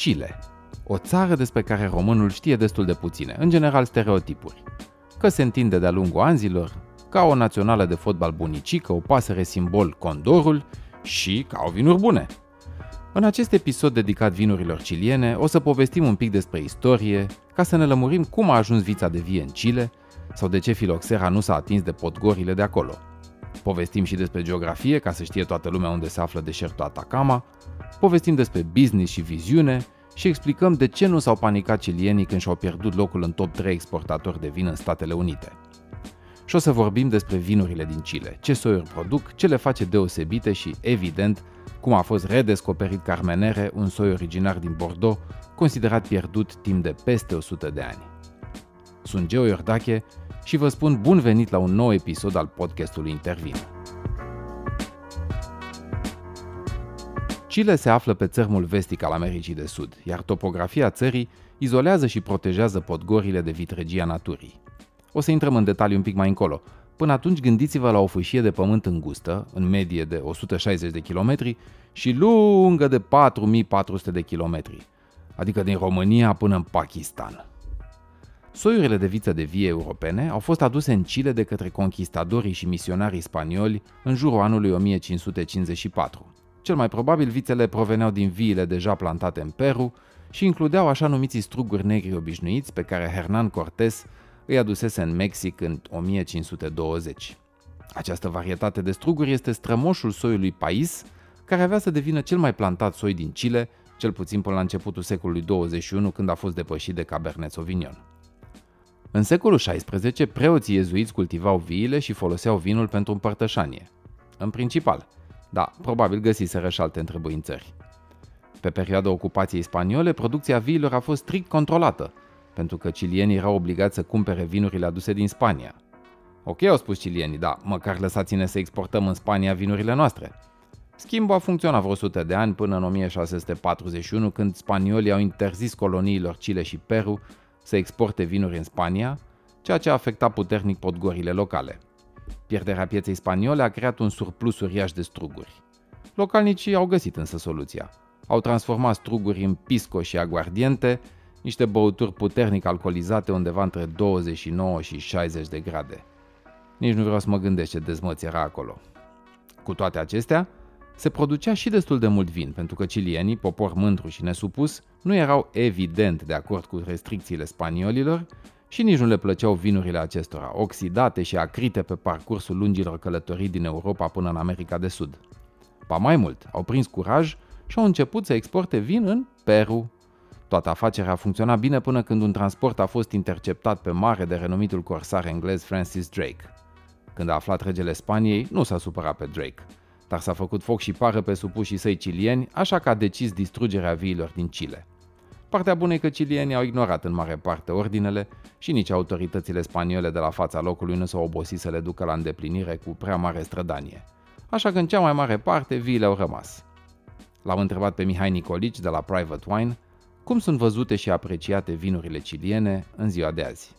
Chile, o țară despre care românul știe destul de puține, în general stereotipuri. Că se întinde de-a lungul anzilor, ca o națională de fotbal bunicică, o pasăre simbol condorul și ca o vinuri bune. În acest episod dedicat vinurilor ciliene, o să povestim un pic despre istorie, ca să ne lămurim cum a ajuns vița de vie în Chile sau de ce filoxera nu s-a atins de podgorile de acolo. Povestim și despre geografie, ca să știe toată lumea unde se află deșertul Atacama, povestim despre business și viziune și explicăm de ce nu s-au panicat cilienii când și-au pierdut locul în top 3 exportatori de vin în Statele Unite. Și o să vorbim despre vinurile din Chile, ce soiuri produc, ce le face deosebite și, evident, cum a fost redescoperit Carmenere, un soi originar din Bordeaux, considerat pierdut timp de peste 100 de ani. Sunt Geo Iordache și vă spun bun venit la un nou episod al podcastului Intervin. Chile se află pe țărmul vestic al Americii de Sud, iar topografia țării izolează și protejează podgorile de vitregia naturii. O să intrăm în detaliu un pic mai încolo. Până atunci gândiți-vă la o fâșie de pământ îngustă, în medie de 160 de kilometri, și lungă de 4400 de kilometri, adică din România până în Pakistan. Soiurile de viță de vie europene au fost aduse în Chile de către conquistadorii și misionarii spanioli în jurul anului 1554. Cel mai probabil vițele proveneau din viile deja plantate în Peru și includeau așa numiții struguri negri obișnuiți pe care Hernán Cortés îi adusese în Mexic în 1520. Această varietate de struguri este strămoșul soiului Pais, care avea să devină cel mai plantat soi din Chile, cel puțin până la începutul secolului 21, când a fost depășit de Cabernet Sauvignon. În secolul XVI, preoții iezuiți cultivau viile și foloseau vinul pentru împărtășanie. În principal, da, probabil găsiseră și alte întrebuințări. Pe perioada ocupației spaniole, producția viilor a fost strict controlată, pentru că cilienii erau obligați să cumpere vinurile aduse din Spania. Ok, au spus cilienii, da, măcar lăsați-ne să exportăm în Spania vinurile noastre. Schimbul a funcționat vreo 100 de ani până în 1641, când spaniolii au interzis coloniilor Chile și Peru să exporte vinuri în Spania, ceea ce a afectat puternic podgorile locale. Pierderea pieței spaniole a creat un surplus uriaș de struguri. Localnicii au găsit însă soluția. Au transformat struguri în pisco și aguardiente, niște băuturi puternic alcoolizate undeva între 29 și 60 de grade. Nici nu vreau să mă gândesc ce dezmăț era acolo. Cu toate acestea, se producea și destul de mult vin, pentru că cilienii, popor mândru și nesupus, nu erau evident de acord cu restricțiile spaniolilor și nici nu le plăceau vinurile acestora, oxidate și acrite pe parcursul lungilor călătorii din Europa până în America de Sud. Pa mai mult, au prins curaj și au început să exporte vin în Peru. Toată afacerea a funcționat bine până când un transport a fost interceptat pe mare de renumitul corsar englez Francis Drake. Când a aflat regele Spaniei, nu s-a supărat pe Drake, dar s-a făcut foc și pară pe supușii săi cilieni, așa că a decis distrugerea viilor din Chile. Partea bună e că cilienii au ignorat în mare parte ordinele și nici autoritățile spaniole de la fața locului nu s-au obosit să le ducă la îndeplinire cu prea mare strădanie. Așa că în cea mai mare parte viile au rămas. L-am întrebat pe Mihai Nicolici de la Private Wine cum sunt văzute și apreciate vinurile ciliene în ziua de azi.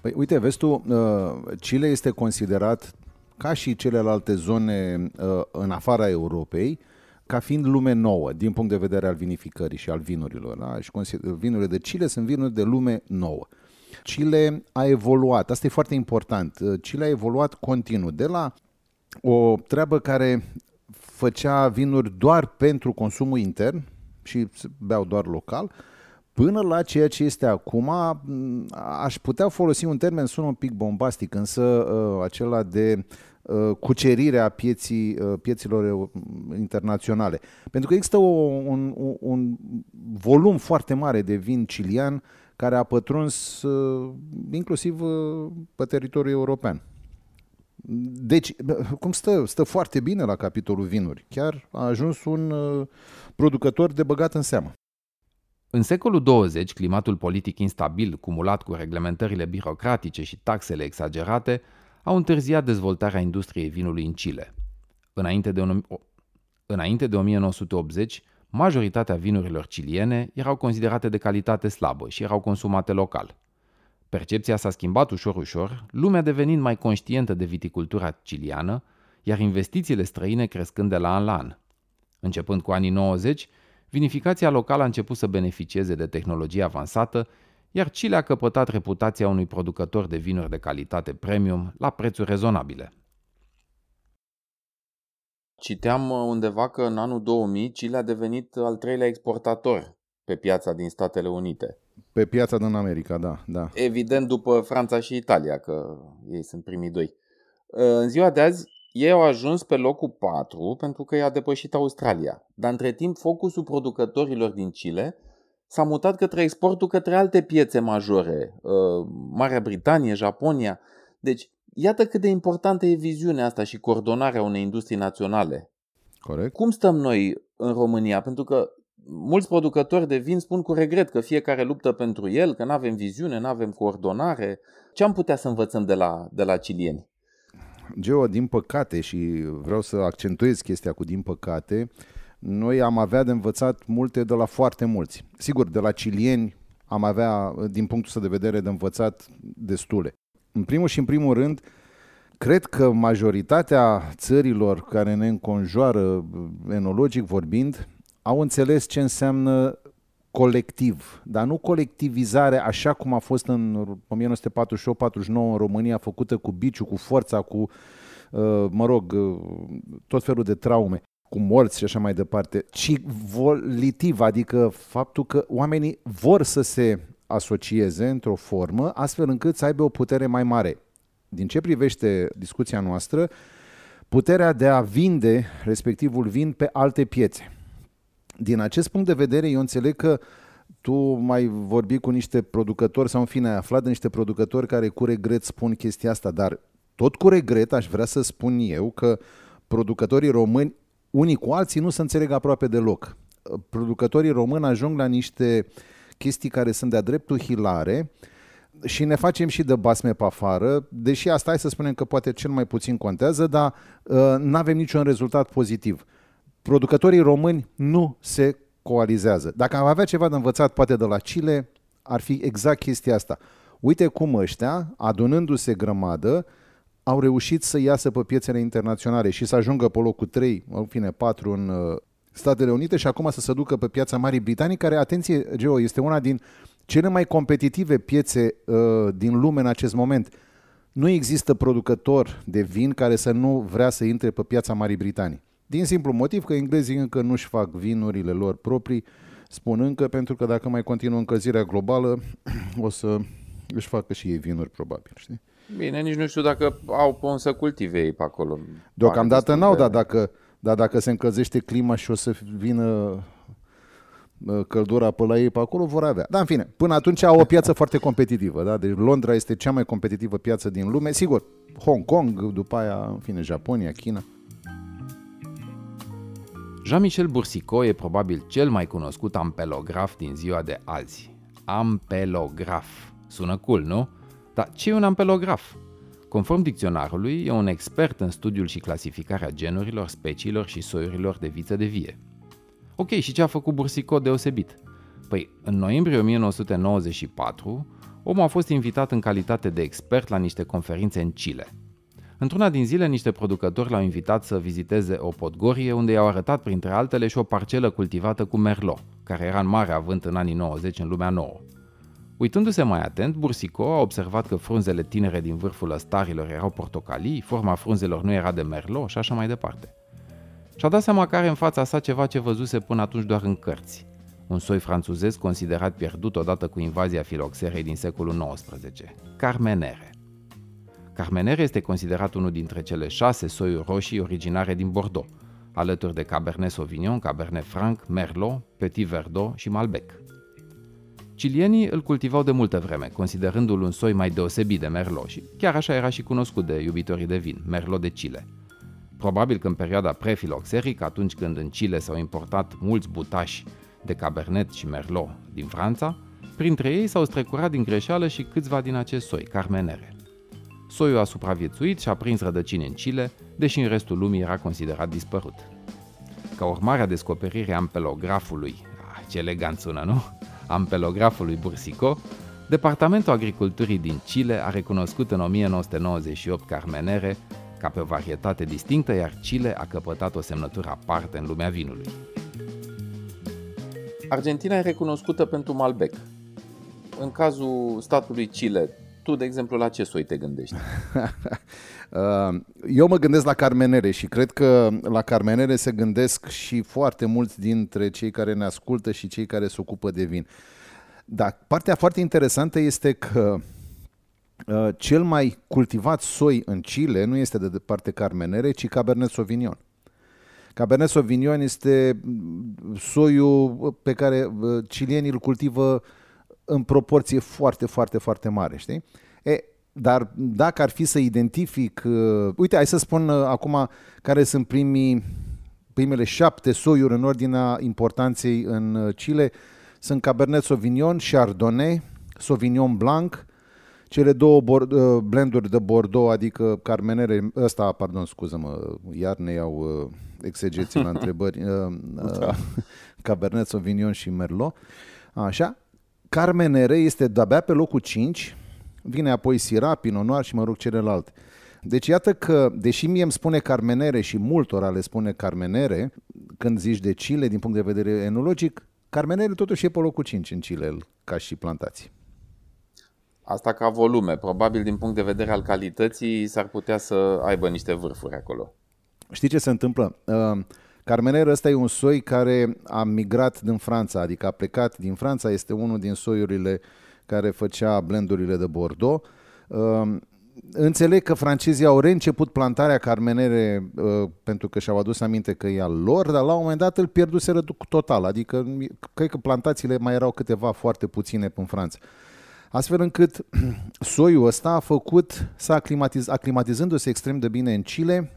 Păi, uite, vezi tu, uh, Chile este considerat, ca și celelalte zone uh, în afara Europei, ca fiind lume nouă din punct de vedere al vinificării și al vinurilor. Da? Și vinurile de Chile sunt vinuri de lume nouă. Chile a evoluat, asta e foarte important, Chile a evoluat continuu, de la o treabă care făcea vinuri doar pentru consumul intern și beau doar local, până la ceea ce este acum, aș putea folosi un termen, sună un pic bombastic, însă uh, acela de Uh, cucerirea pieții, uh, pieților internaționale. Pentru că există o, un, un volum foarte mare de vin cilian care a pătruns uh, inclusiv pe teritoriul european. Deci, cum stă? Stă foarte bine la capitolul vinuri. Chiar a ajuns un producător de băgat în seamă. În secolul 20, climatul politic instabil, cumulat cu reglementările birocratice și taxele exagerate, au întârziat dezvoltarea industriei vinului în Chile. Înainte de, un... Înainte de 1980, majoritatea vinurilor ciliene erau considerate de calitate slabă și erau consumate local. Percepția s-a schimbat ușor-ușor, lumea devenind mai conștientă de viticultura ciliană, iar investițiile străine crescând de la an la an. Începând cu anii 90, vinificația locală a început să beneficieze de tehnologie avansată, iar Chile a căpătat reputația unui producător de vinuri de calitate premium la prețuri rezonabile. Citeam uh, undeva că în anul 2000 Chile a devenit al treilea exportator pe piața din Statele Unite. Pe piața din America, da, da. Evident după Franța și Italia, că ei sunt primii doi. Uh, în ziua de azi, ei au ajuns pe locul 4 pentru că i-a depășit Australia. Dar între timp, focusul producătorilor din Chile s-a mutat către exportul către alte piețe majore, uh, Marea Britanie, Japonia. Deci, iată cât de importantă e viziunea asta și coordonarea unei industrii naționale. Corect. Cum stăm noi în România? Pentru că mulți producători de vin spun cu regret că fiecare luptă pentru el, că nu avem viziune, nu avem coordonare. Ce am putea să învățăm de la, de la cilieni? Geo, din păcate, și vreau să accentuez chestia cu din păcate, noi am avea de învățat multe de la foarte mulți. Sigur, de la cilieni am avea, din punctul de vedere, de învățat destule. În primul și în primul rând, cred că majoritatea țărilor care ne înconjoară, enologic vorbind, au înțeles ce înseamnă colectiv, dar nu colectivizare așa cum a fost în 1948-49 în România, făcută cu biciu, cu forța, cu, uh, mă rog, uh, tot felul de traume, cu morți și așa mai departe, ci volitiv, adică faptul că oamenii vor să se asocieze într-o formă astfel încât să aibă o putere mai mare. Din ce privește discuția noastră, puterea de a vinde respectivul vin pe alte piețe. Din acest punct de vedere, eu înțeleg că tu mai vorbi cu niște producători sau în fine ai aflat de niște producători care cu regret spun chestia asta, dar tot cu regret aș vrea să spun eu că producătorii români, unii cu alții, nu se înțeleg aproape deloc. Producătorii români ajung la niște chestii care sunt de-a dreptul hilare și ne facem și de basme pe afară, deși asta hai să spunem că poate cel mai puțin contează, dar uh, nu avem niciun rezultat pozitiv producătorii români nu se coalizează. Dacă am avea ceva de învățat poate de la Chile, ar fi exact chestia asta. Uite cum ăștia, adunându-se grămadă, au reușit să iasă pe piețele internaționale și să ajungă pe locul 3, în fine 4 în uh, Statele Unite și acum să se ducă pe piața Marii Britanii, care, atenție, Geo, este una din cele mai competitive piețe uh, din lume în acest moment. Nu există producător de vin care să nu vrea să intre pe piața Marii Britanii. Din simplu motiv că englezii încă nu-și fac vinurile lor proprii, spun încă, pentru că dacă mai continuă încălzirea globală, o să își facă și ei vinuri probabil, știi? Bine, nici nu știu dacă au pun să cultive ei pe acolo. Deocamdată n-au, dar dacă, dar dacă se încălzește clima și o să vină căldura pe la ei pe acolo, vor avea. Dar în fine, până atunci au o piață foarte competitivă. Da? Deci Londra este cea mai competitivă piață din lume. Sigur, Hong Kong, după aia, în fine, Japonia, China. Jean-Michel Boursicot e probabil cel mai cunoscut ampelograf din ziua de azi. Ampelograf. Sună cool, nu? Dar ce e un ampelograf? Conform dicționarului, e un expert în studiul și clasificarea genurilor, speciilor și soiurilor de viță de vie. Ok, și ce a făcut Boursicot deosebit? Păi, în noiembrie 1994, omul a fost invitat în calitate de expert la niște conferințe în Chile – Într-una din zile, niște producători l-au invitat să viziteze o podgorie unde i-au arătat, printre altele, și o parcelă cultivată cu merlot, care era în mare avânt în anii 90 în lumea nouă. Uitându-se mai atent, Bursico a observat că frunzele tinere din vârful ăstarilor erau portocalii, forma frunzelor nu era de merlot și așa mai departe. Și-a dat seama că are în fața sa ceva ce văzuse până atunci doar în cărți. Un soi franțuzez considerat pierdut odată cu invazia filoxerei din secolul XIX, Carmenere. Carmenere este considerat unul dintre cele șase soiuri roșii originare din Bordeaux, alături de Cabernet Sauvignon, Cabernet Franc, Merlot, Petit Verdot și Malbec. Cilienii îl cultivau de multă vreme, considerându-l un soi mai deosebit de Merlot și chiar așa era și cunoscut de iubitorii de vin, Merlot de Chile. Probabil că în perioada prefiloxerică, atunci când în Chile s-au importat mulți butași de Cabernet și Merlot din Franța, printre ei s-au strecurat din greșeală și câțiva din acest soi, Carmenere. Soiul a supraviețuit și a prins rădăcini în Chile, deși în restul lumii era considerat dispărut. Ca urmare a descoperirii ampelografului, ah, ce elegant sună, nu? Ampelografului Bursico, Departamentul Agriculturii din Chile a recunoscut în 1998 Carmenere ca pe o varietate distinctă, iar Chile a căpătat o semnătură aparte în lumea vinului. Argentina e recunoscută pentru Malbec. În cazul statului Chile, tu, de exemplu, la ce soi te gândești? Uh, eu mă gândesc la carmenere și cred că la carmenere se gândesc și foarte mulți dintre cei care ne ascultă și cei care se ocupă de vin. Dar partea foarte interesantă este că uh, cel mai cultivat soi în Chile nu este de departe carmenere, ci Cabernet Sauvignon. Cabernet Sauvignon este soiul pe care uh, cilienii îl cultivă în proporție foarte, foarte, foarte mare, știi? E, dar dacă ar fi să identific, uh, uite, hai să spun uh, acum care sunt primii, primele șapte soiuri în ordinea importanței în uh, Chile, sunt Cabernet Sauvignon, Chardonnay, Sauvignon Blanc, cele două bor- uh, blenduri de Bordeaux, adică Carmenere, ăsta, pardon, scuză-mă, iar ne iau uh, exegeții la întrebări, uh, uh, da. Cabernet Sauvignon și Merlot, așa, Carmenere este de-abia pe locul 5, vine apoi Syrah, Pinot Noir și mă rog celelalte. Deci iată că, deși mie îmi spune Carmenere și multora le spune Carmenere, când zici de Chile din punct de vedere enologic, Carmenere totuși e pe locul 5 în Chile ca și plantații. Asta ca volume. Probabil din punct de vedere al calității s-ar putea să aibă niște vârfuri acolo. Știi ce se întâmplă? Uh, Carmenere ăsta e un soi care a migrat din Franța, adică a plecat din Franța, este unul din soiurile care făcea blendurile de Bordeaux. Uh, înțeleg că francezii au reînceput plantarea carmenere uh, pentru că și-au adus aminte că e al lor, dar la un moment dat îl pierduseră total, adică cred că plantațiile mai erau câteva foarte puține în Franța. Astfel încât soiul ăsta a făcut să aclimatiz, aclimatizându-se extrem de bine în Chile,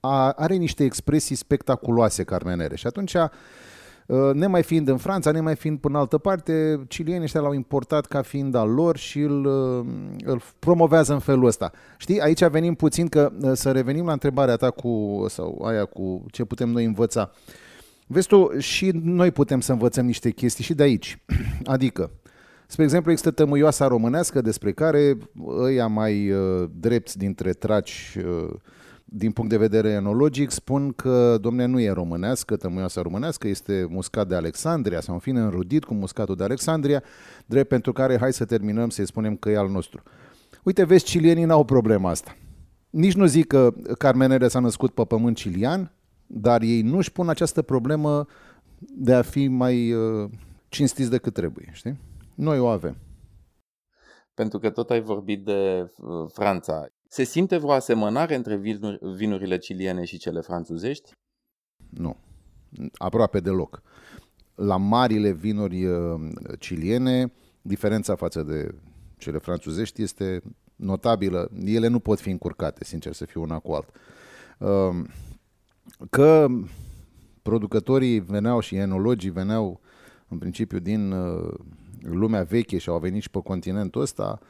a, are niște expresii spectaculoase carmenere și atunci uh, nemai fiind în Franța, nemai fiind până în altă parte, cilienii ăștia l-au importat ca fiind al lor și îl, uh, îl promovează în felul ăsta. Știi, aici venim puțin că uh, să revenim la întrebarea ta cu, sau aia cu ce putem noi învăța. Vezi tu, și noi putem să învățăm niște chestii și de aici. Adică, Spre exemplu, există tămâioasa românească despre care ăia mai uh, drepți dintre traci uh, din punct de vedere enologic spun că, domne, nu e românească, tămâioasa românească, este muscat de Alexandria sau în fine înrudit cu muscatul de Alexandria, drept pentru care hai să terminăm să-i spunem că e al nostru. Uite, vezi, cilienii n-au problema asta. Nici nu zic că Carmenere s-a născut pe pământ cilian, dar ei nu-și pun această problemă de a fi mai uh, cinstiți decât trebuie, știi? Noi o avem. Pentru că tot ai vorbit de uh, Franța. Se simte vreo asemănare între vinurile ciliene și cele franțuzești? Nu. Aproape deloc. La marile vinuri uh, ciliene, diferența față de cele franțuzești este notabilă. Ele nu pot fi încurcate, sincer să fiu una cu alt. Um, că producătorii veneau și enologii veneau în principiu din uh, lumea veche și au venit și pe continentul ăsta,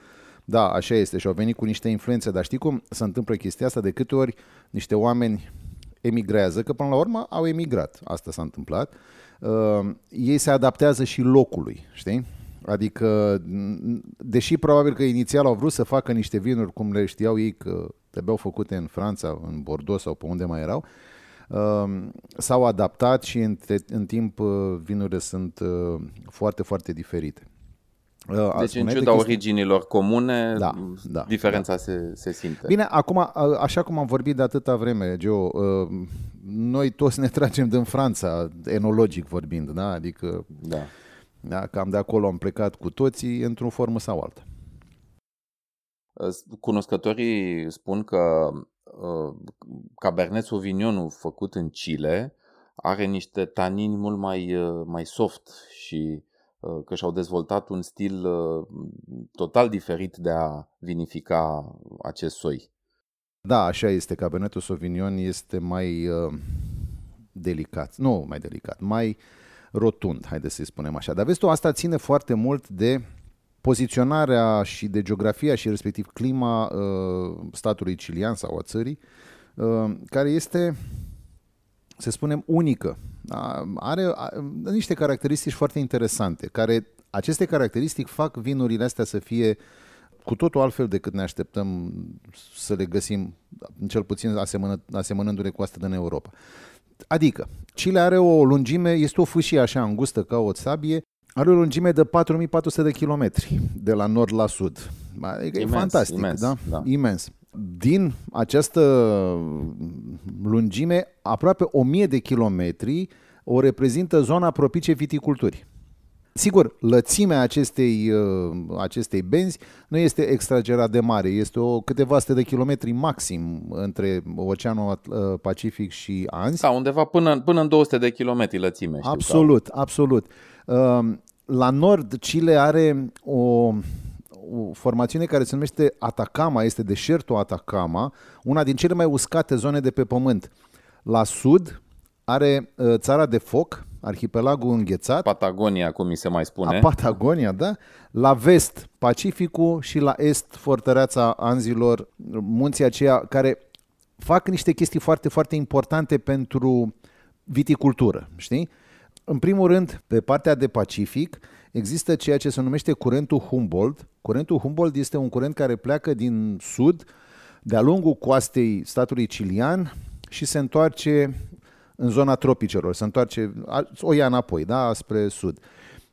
da, așa este și au venit cu niște influențe, dar știi cum se întâmplă chestia asta? De câte ori niște oameni emigrează, că până la urmă au emigrat, asta s-a întâmplat, uh, ei se adaptează și locului, știi? Adică, deși probabil că inițial au vrut să facă niște vinuri cum le știau ei că trebuiau făcute în Franța, în Bordeaux sau pe unde mai erau, uh, s-au adaptat și în, în timp uh, vinurile sunt uh, foarte, foarte diferite. Uh, deci, în ciuda originilor comune, da, da, diferența da. Se, se simte. Bine, acum, așa cum am vorbit de atâta vreme, Geo, noi toți ne tragem din Franța, enologic vorbind, da? Adică, da. Da, cam de acolo am plecat cu toții, într-o formă sau alta. Cunoscătorii spun că uh, Cabernet Sauvignon făcut în Chile are niște tanini mult mai, uh, mai soft și Uh, că și-au dezvoltat un stil uh, total diferit de a vinifica acest soi. Da, așa este. Cabernetul Sauvignon este mai uh, delicat. Nu mai delicat, mai rotund, haideți să-i spunem așa. Dar vezi tu, asta ține foarte mult de poziționarea și de geografia și respectiv clima uh, statului cilian sau a țării, uh, care este, să spunem, unică are niște caracteristici foarte interesante, care aceste caracteristici fac vinurile astea să fie cu totul altfel decât ne așteptăm să le găsim, cel puțin asemănă, asemănându-le cu astea din Europa. Adică, Chile are o lungime, este o fâșie așa îngustă ca o sabie, are o lungime de 4400 de kilometri de la nord la sud. Adică imens, e fantastic, imens, da? da? Imens. Din această lungime, aproape 1000 de kilometri o reprezintă zona propice viticulturii. Sigur, lățimea acestei, uh, acestei benzi nu este extragerat de mare, este o câteva sute de kilometri maxim între Oceanul uh, Pacific și Anzi. Da, undeva până, până în 200 de kilometri lățime. Știu absolut, că... absolut. Uh, la nord, Chile are o, o formațiune care se numește Atacama, este deșertul Atacama, una din cele mai uscate zone de pe pământ. La sud are țara de foc, arhipelagul înghețat. Patagonia, cum mi se mai spune. A Patagonia, da. La vest, Pacificul și la est, fortăreața Anzilor, munții aceia care fac niște chestii foarte, foarte importante pentru viticultură, știi? În primul rând, pe partea de Pacific, există ceea ce se numește curentul Humboldt. Curentul Humboldt este un curent care pleacă din sud, de-a lungul coastei statului cilian și se întoarce în zona tropicelor, se întoarce, o ia înapoi, da, spre sud.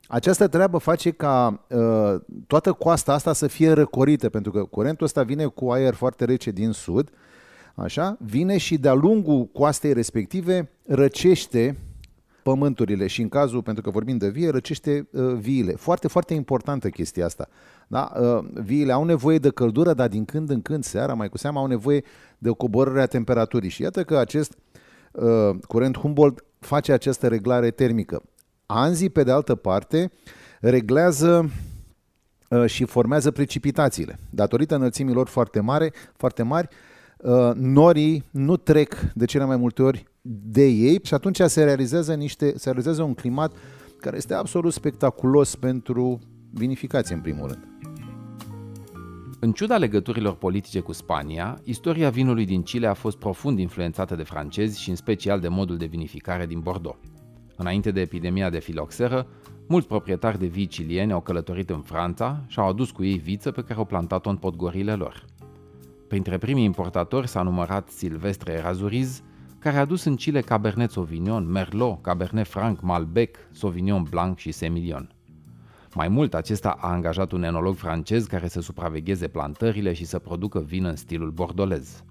Această treabă face ca uh, toată coasta asta să fie răcorită, pentru că curentul ăsta vine cu aer foarte rece din sud, așa, vine și de-a lungul coastei respective răcește pământurile și în cazul, pentru că vorbim de vie, răcește uh, viile. Foarte, foarte importantă chestia asta. Da? Uh, viile au nevoie de căldură, dar din când în când, seara, mai cu seama, au nevoie de o coborâre a temperaturii. Și iată că acest uh, Uh, curent Humboldt face această reglare termică. Anzi, pe de altă parte, reglează uh, și formează precipitațiile. Datorită înălțimilor foarte mari, foarte mari, uh, norii nu trec de cele mai multe ori de ei și atunci se realizează, niște, se realizează un climat care este absolut spectaculos pentru vinificație în primul rând. În ciuda legăturilor politice cu Spania, istoria vinului din Chile a fost profund influențată de francezi și în special de modul de vinificare din Bordeaux. Înainte de epidemia de filoxeră, mulți proprietari de vii cilieni au călătorit în Franța și au adus cu ei viță pe care au plantat-o în podgorile lor. Printre primii importatori s-a numărat Silvestre Erazuriz, care a adus în Chile Cabernet Sauvignon, Merlot, Cabernet Franc, Malbec, Sauvignon Blanc și Semillon. Mai mult, acesta a angajat un enolog francez care să supravegheze plantările și să producă vin în stilul bordolez.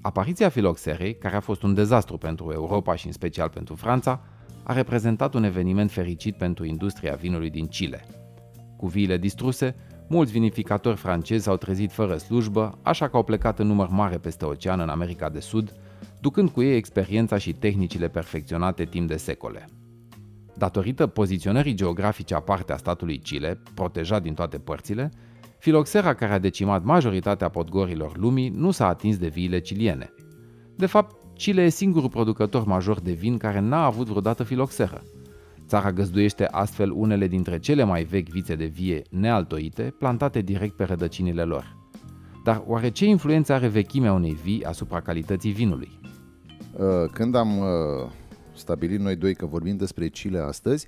Apariția filoxerei, care a fost un dezastru pentru Europa și în special pentru Franța, a reprezentat un eveniment fericit pentru industria vinului din Chile. Cu viile distruse, mulți vinificatori francezi s-au trezit fără slujbă, așa că au plecat în număr mare peste ocean în America de Sud, ducând cu ei experiența și tehnicile perfecționate timp de secole. Datorită poziționării geografice aparte a statului Chile, protejat din toate părțile, filoxera care a decimat majoritatea podgorilor lumii nu s-a atins de viile ciliene. De fapt, Chile e singurul producător major de vin care n-a avut vreodată filoxeră. Țara găzduiește astfel unele dintre cele mai vechi vițe de vie nealtoite, plantate direct pe rădăcinile lor. Dar oare ce influență are vechimea unei vii asupra calității vinului? Uh, când am uh, stabilit noi doi că vorbim despre Chile astăzi,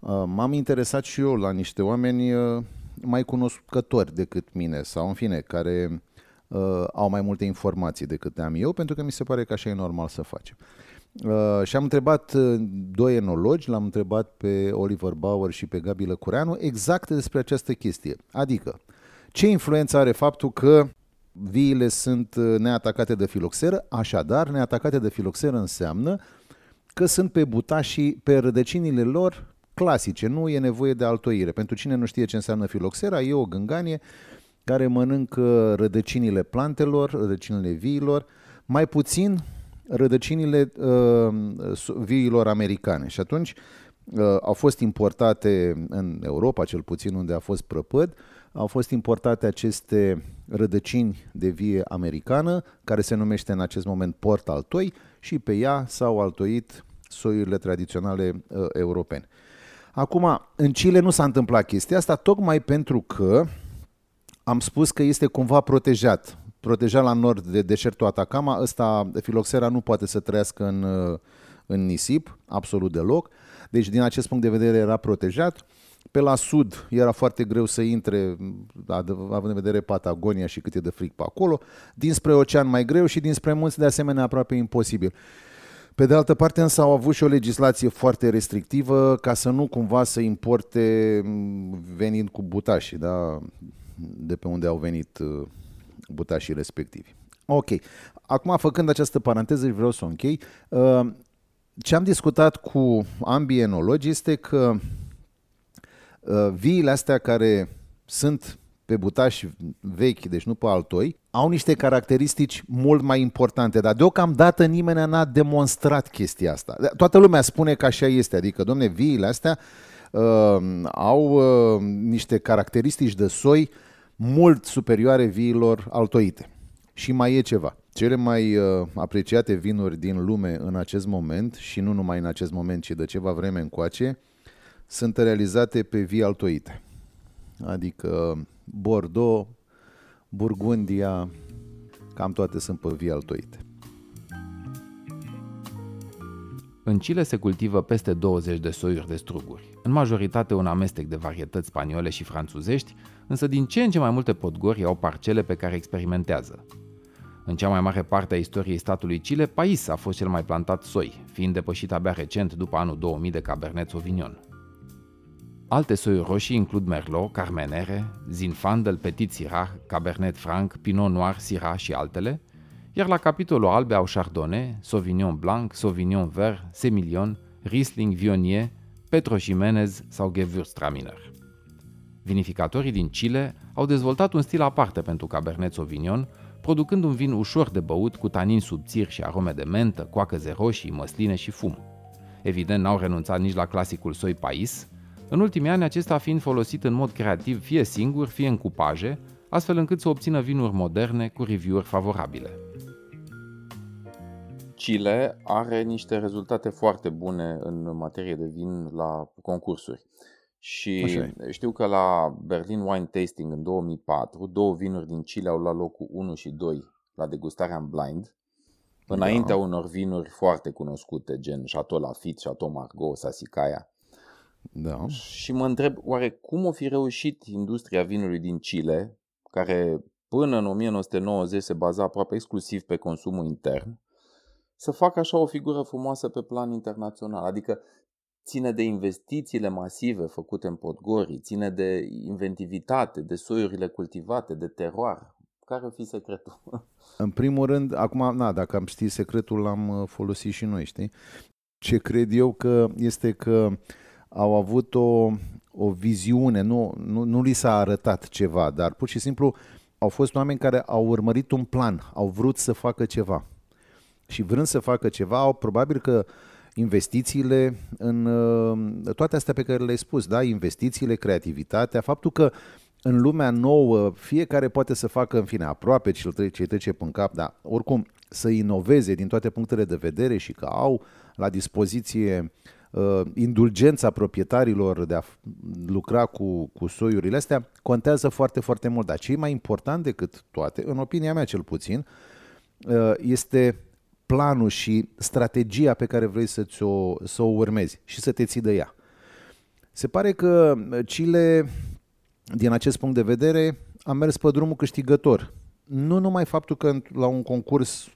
uh, m-am interesat și eu la niște oameni uh, mai cunoscători decât mine sau în fine, care uh, au mai multe informații decât am eu, pentru că mi se pare că așa e normal să facem. Uh, și am întrebat uh, doi enologi, l-am întrebat pe Oliver Bauer și pe Gabi Lăcureanu exact despre această chestie. Adică, ce influență are faptul că viile sunt neatacate de filoxeră? Așadar, neatacate de filoxeră înseamnă că sunt pe butașii, pe rădăcinile lor clasice, nu e nevoie de altoire. Pentru cine nu știe ce înseamnă filoxera, e o gânganie care mănâncă rădăcinile plantelor, rădăcinile viilor, mai puțin rădăcinile uh, viilor americane. Și atunci uh, au fost importate în Europa, cel puțin unde a fost prăpăd, au fost importate aceste rădăcini de vie americană, care se numește în acest moment port altoi, și pe ea s-au altoit soiurile tradiționale uh, europene. Acum, în Chile nu s-a întâmplat chestia asta, tocmai pentru că am spus că este cumva protejat. Protejat la nord de deșertul Atacama, ăsta, filoxera nu poate să trăiască în, uh, în nisip, absolut deloc. Deci, din acest punct de vedere, era protejat. Pe la sud era foarte greu să intre, având în vedere Patagonia și cât e de fric pe acolo. Dinspre ocean mai greu și dinspre munți de asemenea aproape imposibil. Pe de altă parte însă au avut și o legislație foarte restrictivă ca să nu cumva să importe venind cu butașii, da? de pe unde au venit uh, butașii respectivi. Ok. Acum, făcând această paranteză, vreau să o închei. Uh, ce am discutat cu ambii enologi este că uh, viile astea care sunt pe butași vechi, deci nu pe altoi, au niște caracteristici mult mai importante, dar deocamdată nimeni n-a demonstrat chestia asta. Toată lumea spune că așa este, adică, domne, viile astea uh, au uh, niște caracteristici de soi mult superioare viilor altoite. Și mai e ceva. Cele mai uh, apreciate vinuri din lume în acest moment, și nu numai în acest moment, ci de ceva vreme încoace, sunt realizate pe vii altoite. Adică Bordeaux, Burgundia, cam toate sunt pe vii altoite. În Chile se cultivă peste 20 de soiuri de struguri, în majoritate un amestec de varietăți spaniole și franțuzești, însă din ce în ce mai multe podgori au parcele pe care experimentează. În cea mai mare parte a istoriei statului Chile, Pais a fost cel mai plantat soi, fiind depășit abia recent după anul 2000 de Cabernet Sauvignon. Alte soiuri roșii includ Merlot, Carmenere, Zinfandel, Petit Syrah, Cabernet Franc, Pinot Noir, Syrah și altele, iar la capitolul albe au Chardonnay, Sauvignon Blanc, Sauvignon Vert, Semillon, Riesling Viognier, Petro Jimenez sau Gewürztraminer. Vinificatorii din Chile au dezvoltat un stil aparte pentru Cabernet Sauvignon, producând un vin ușor de băut cu tanin subțiri și arome de mentă, coacăze roșii, măsline și fum. Evident, n-au renunțat nici la clasicul soi pais, în ultimii ani acesta fiind folosit în mod creativ fie singur, fie în cupaje, astfel încât să obțină vinuri moderne cu review-uri favorabile. Chile are niște rezultate foarte bune în materie de vin la concursuri. Și Așa știu că la Berlin Wine Tasting în 2004, două vinuri din Chile au luat locul 1 și 2 la degustarea în blind, înaintea da. unor vinuri foarte cunoscute, gen Chateau Lafite, Chateau Margaux, Sassicaia. Da. Și mă întreb, oare cum o fi reușit industria vinului din Chile, care până în 1990 se baza aproape exclusiv pe consumul intern, să facă așa o figură frumoasă pe plan internațional? Adică ține de investițiile masive făcute în Podgori, ține de inventivitate, de soiurile cultivate, de teroar. Care o fi secretul? În primul rând, acum, na, dacă am ști secretul, l-am uh, folosit și noi, știi? Ce cred eu că este că au avut o, o viziune, nu, nu, nu li s-a arătat ceva, dar pur și simplu au fost oameni care au urmărit un plan, au vrut să facă ceva. Și vrând să facă ceva, au probabil că uh, investițiile în uh, toate astea pe care le-ai spus, da? investițiile, creativitatea, faptul că în lumea nouă fiecare poate să facă, în fine, aproape ce ce trece pe cap, dar oricum să inoveze din toate punctele de vedere și că au la dispoziție uh, indulgența proprietarilor de a lucra cu, cu soiurile astea, contează foarte, foarte mult. Dar ce e mai important decât toate, în opinia mea cel puțin, uh, este planul și strategia pe care vrei să, o să o urmezi și să te ții de ea. Se pare că Chile, din acest punct de vedere, a mers pe drumul câștigător. Nu numai faptul că la un concurs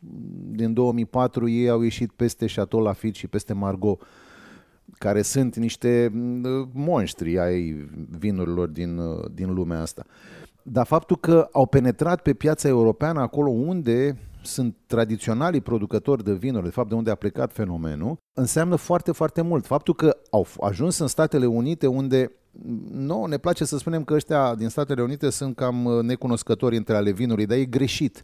din 2004 ei au ieșit peste Chateau Lafite și peste Margot, care sunt niște monștri ai vinurilor din, din lumea asta. Dar faptul că au penetrat pe piața europeană acolo unde sunt tradiționalii producători de vinuri, de fapt de unde a plecat fenomenul, înseamnă foarte, foarte mult. Faptul că au ajuns în Statele Unite unde nu, ne place să spunem că ăștia din Statele Unite sunt cam uh, necunoscători între ale vinului, dar e greșit.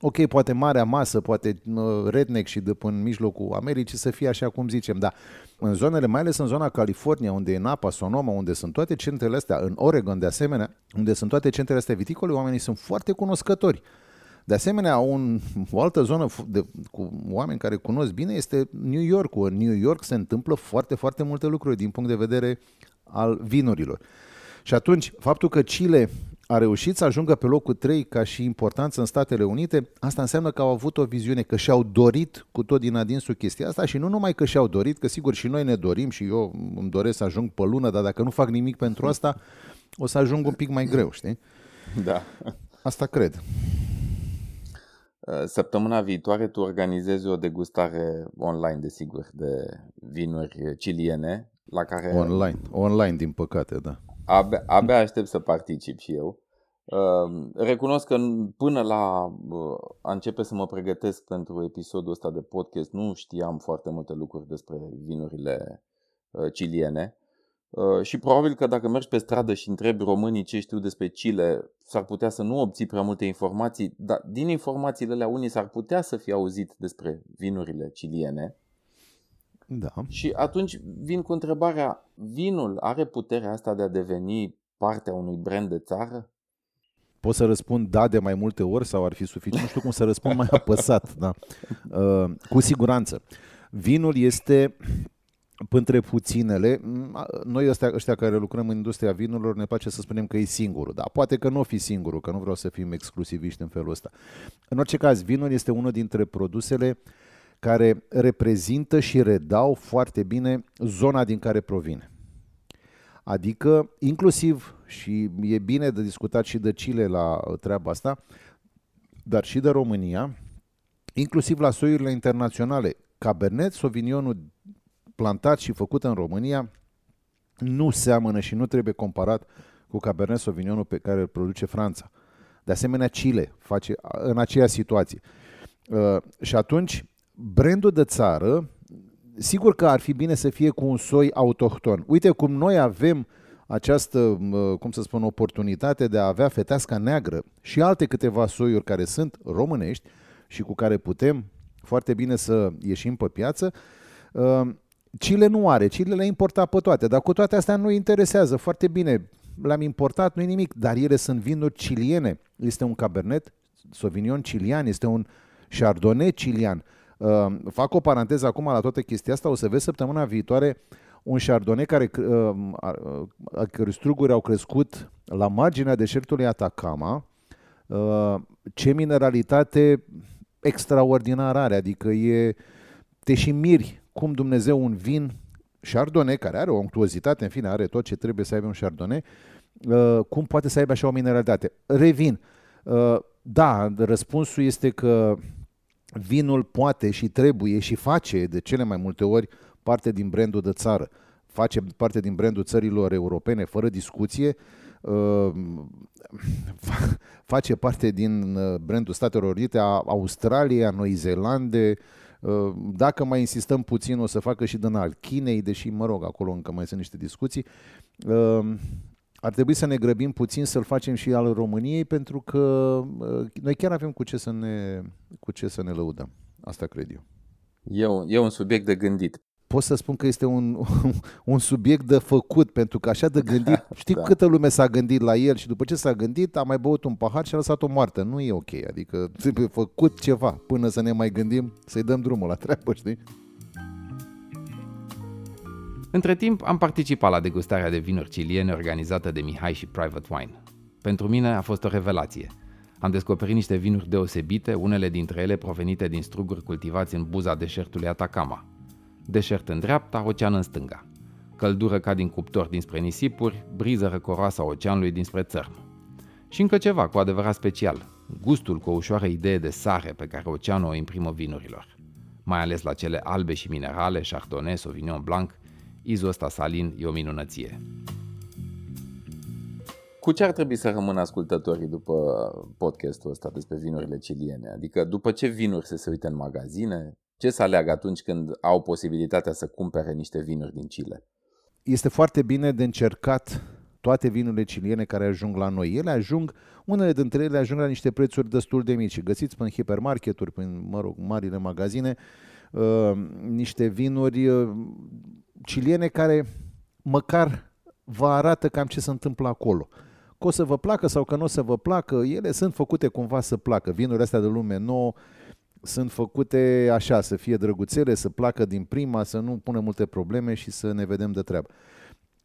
Ok, poate marea masă, poate uh, redneck și de până în mijlocul Americii să fie așa cum zicem, dar în zonele, mai ales în zona California, unde e Napa, Sonoma, unde sunt toate centrele astea, în Oregon de asemenea, unde sunt toate centrele astea viticole, oamenii sunt foarte cunoscători. De asemenea, un, o altă zonă de, cu oameni care cunosc bine este New York. În New York se întâmplă foarte, foarte multe lucruri din punct de vedere al vinurilor. Și atunci, faptul că Chile a reușit să ajungă pe locul 3 ca și importanță în Statele Unite, asta înseamnă că au avut o viziune, că și-au dorit cu tot din adinsul chestia asta și nu numai că și-au dorit, că sigur și noi ne dorim și eu îmi doresc să ajung pe lună, dar dacă nu fac nimic pentru asta, o să ajung un pic mai greu, știi? Da. Asta cred. Uh, săptămâna viitoare tu organizezi o degustare online, desigur, de vinuri ciliene la care... Online, online din păcate, da. Abia, abia aștept să particip și eu. Uh, recunosc că până la uh, a începe să mă pregătesc pentru episodul ăsta de podcast nu știam foarte multe lucruri despre vinurile ciliene. Uh, și probabil că dacă mergi pe stradă și întrebi românii ce știu despre Chile, s-ar putea să nu obții prea multe informații, dar din informațiile alea unii s-ar putea să fie auzit despre vinurile ciliene. Da. Și atunci vin cu întrebarea, vinul are puterea asta de a deveni partea unui brand de țară? Pot să răspund da de mai multe ori sau ar fi suficient? Nu știu cum să răspund mai apăsat. Da. Uh, cu siguranță. Vinul este între puținele, noi ăștia, ăștia care lucrăm în industria vinurilor ne place să spunem că e singurul, dar poate că nu o fi singurul, că nu vreau să fim exclusiviști în felul ăsta. În orice caz, vinul este unul dintre produsele care reprezintă și redau foarte bine zona din care provine. Adică, inclusiv, și e bine de discutat și de Chile la treaba asta, dar și de România, inclusiv la soiurile internaționale. Cabernet Sauvignonul plantat și făcut în România nu seamănă și nu trebuie comparat cu Cabernet Sauvignonul pe care îl produce Franța. De asemenea, Chile face în aceeași situație. Uh, și atunci, brandul de țară, sigur că ar fi bine să fie cu un soi autohton. Uite cum noi avem această, uh, cum să spun, oportunitate de a avea feteasca neagră și alte câteva soiuri care sunt românești și cu care putem foarte bine să ieșim pe piață. Uh, Chile nu are, Chile le-a importat pe toate, dar cu toate astea nu interesează foarte bine. Le-am importat, nu e nimic, dar ele sunt vinuri ciliene. Este un Cabernet Sauvignon cilian, este un Chardonnay cilian. Uh, fac o paranteză acum la toată chestia asta, o să vezi săptămâna viitoare un Chardonnay care, uh, a cărui struguri au crescut la marginea deșertului Atacama, uh, ce mineralitate extraordinar are, adică e, te și miri cum Dumnezeu un vin Chardonnay, care are o unctuozitate, în fine, are tot ce trebuie să aibă un Chardonnay, uh, cum poate să aibă așa o mineralitate. Revin. Uh, da, răspunsul este că vinul poate și trebuie și face de cele mai multe ori parte din brandul de țară. Face parte din brandul țărilor europene, fără discuție. Uh, face parte din brandul Statelor Unite, a Australiei, a Noi Zeelande, Uh, dacă mai insistăm puțin, o să facă și din al Chinei, deși, mă rog, acolo încă mai sunt niște discuții. Uh, ar trebui să ne grăbim puțin să-l facem și al României, pentru că uh, noi chiar avem cu ce să ne, cu ce să ne lăudăm. Asta cred eu. E un, e un subiect de gândit pot să spun că este un, un subiect de făcut, pentru că așa de gândit, știi da. câtă lume s-a gândit la el și după ce s-a gândit a mai băut un pahar și a lăsat-o moartă. Nu e ok, adică trebuie făcut ceva până să ne mai gândim să-i dăm drumul la treabă, știi? Între timp, am participat la degustarea de vinuri ciliene organizată de Mihai și Private Wine. Pentru mine a fost o revelație. Am descoperit niște vinuri deosebite, unele dintre ele provenite din struguri cultivați în buza deșertului Atacama, deșert în dreapta, ocean în stânga. Căldură ca din cuptor dinspre nisipuri, briză răcoroasă a oceanului dinspre țărm. Și încă ceva cu adevărat special, gustul cu o ușoară idee de sare pe care oceanul o imprimă vinurilor. Mai ales la cele albe și minerale, Chardonnay, Sauvignon Blanc, izul ăsta salin e o minunăție. Cu ce ar trebui să rămână ascultătorii după podcastul ăsta despre vinurile ciliene? Adică după ce vinuri să se uite în magazine, ce să aleagă atunci când au posibilitatea să cumpere niște vinuri din Chile? Este foarte bine de încercat toate vinurile ciliene care ajung la noi. Ele ajung, unele dintre ele ajung la niște prețuri destul de mici. Găsiți prin hipermarketuri, prin, mă rog, marile magazine, uh, niște vinuri uh, ciliene care măcar vă arată cam ce se întâmplă acolo. Că o să vă placă sau că nu o să vă placă, ele sunt făcute cumva să placă. Vinurile astea de lume nouă sunt făcute așa, să fie drăguțele, să placă din prima, să nu pună multe probleme și să ne vedem de treabă.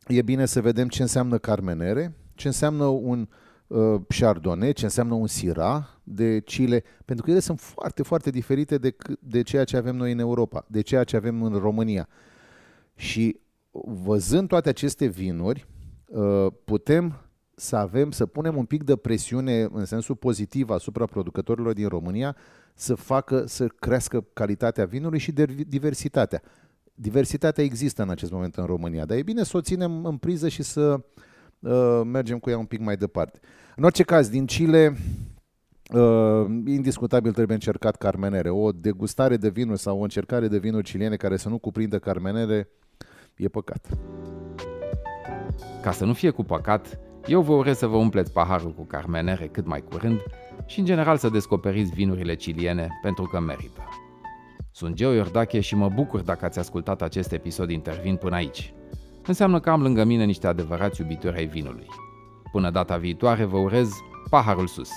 E bine să vedem ce înseamnă carmenere, ce înseamnă un uh, chardonnay, ce înseamnă un syrah de Chile, pentru că ele sunt foarte, foarte diferite de, de ceea ce avem noi în Europa, de ceea ce avem în România. Și văzând toate aceste vinuri, uh, putem să avem, să punem un pic de presiune în sensul pozitiv asupra producătorilor din România să facă, să crească calitatea vinului și diversitatea. Diversitatea există în acest moment în România, dar e bine să o ținem în priză și să uh, mergem cu ea un pic mai departe. În orice caz, din Chile, uh, indiscutabil trebuie încercat carmenere. O degustare de vinuri sau o încercare de vinuri chiliene care să nu cuprindă carmenere e păcat. Ca să nu fie cu păcat, eu vă urez să vă umpleți paharul cu carmenere cât mai curând și în general să descoperiți vinurile ciliene pentru că merită. Sunt Geo Iordache și mă bucur dacă ați ascultat acest episod intervin până aici. Înseamnă că am lângă mine niște adevărați iubitori ai vinului. Până data viitoare vă urez paharul sus!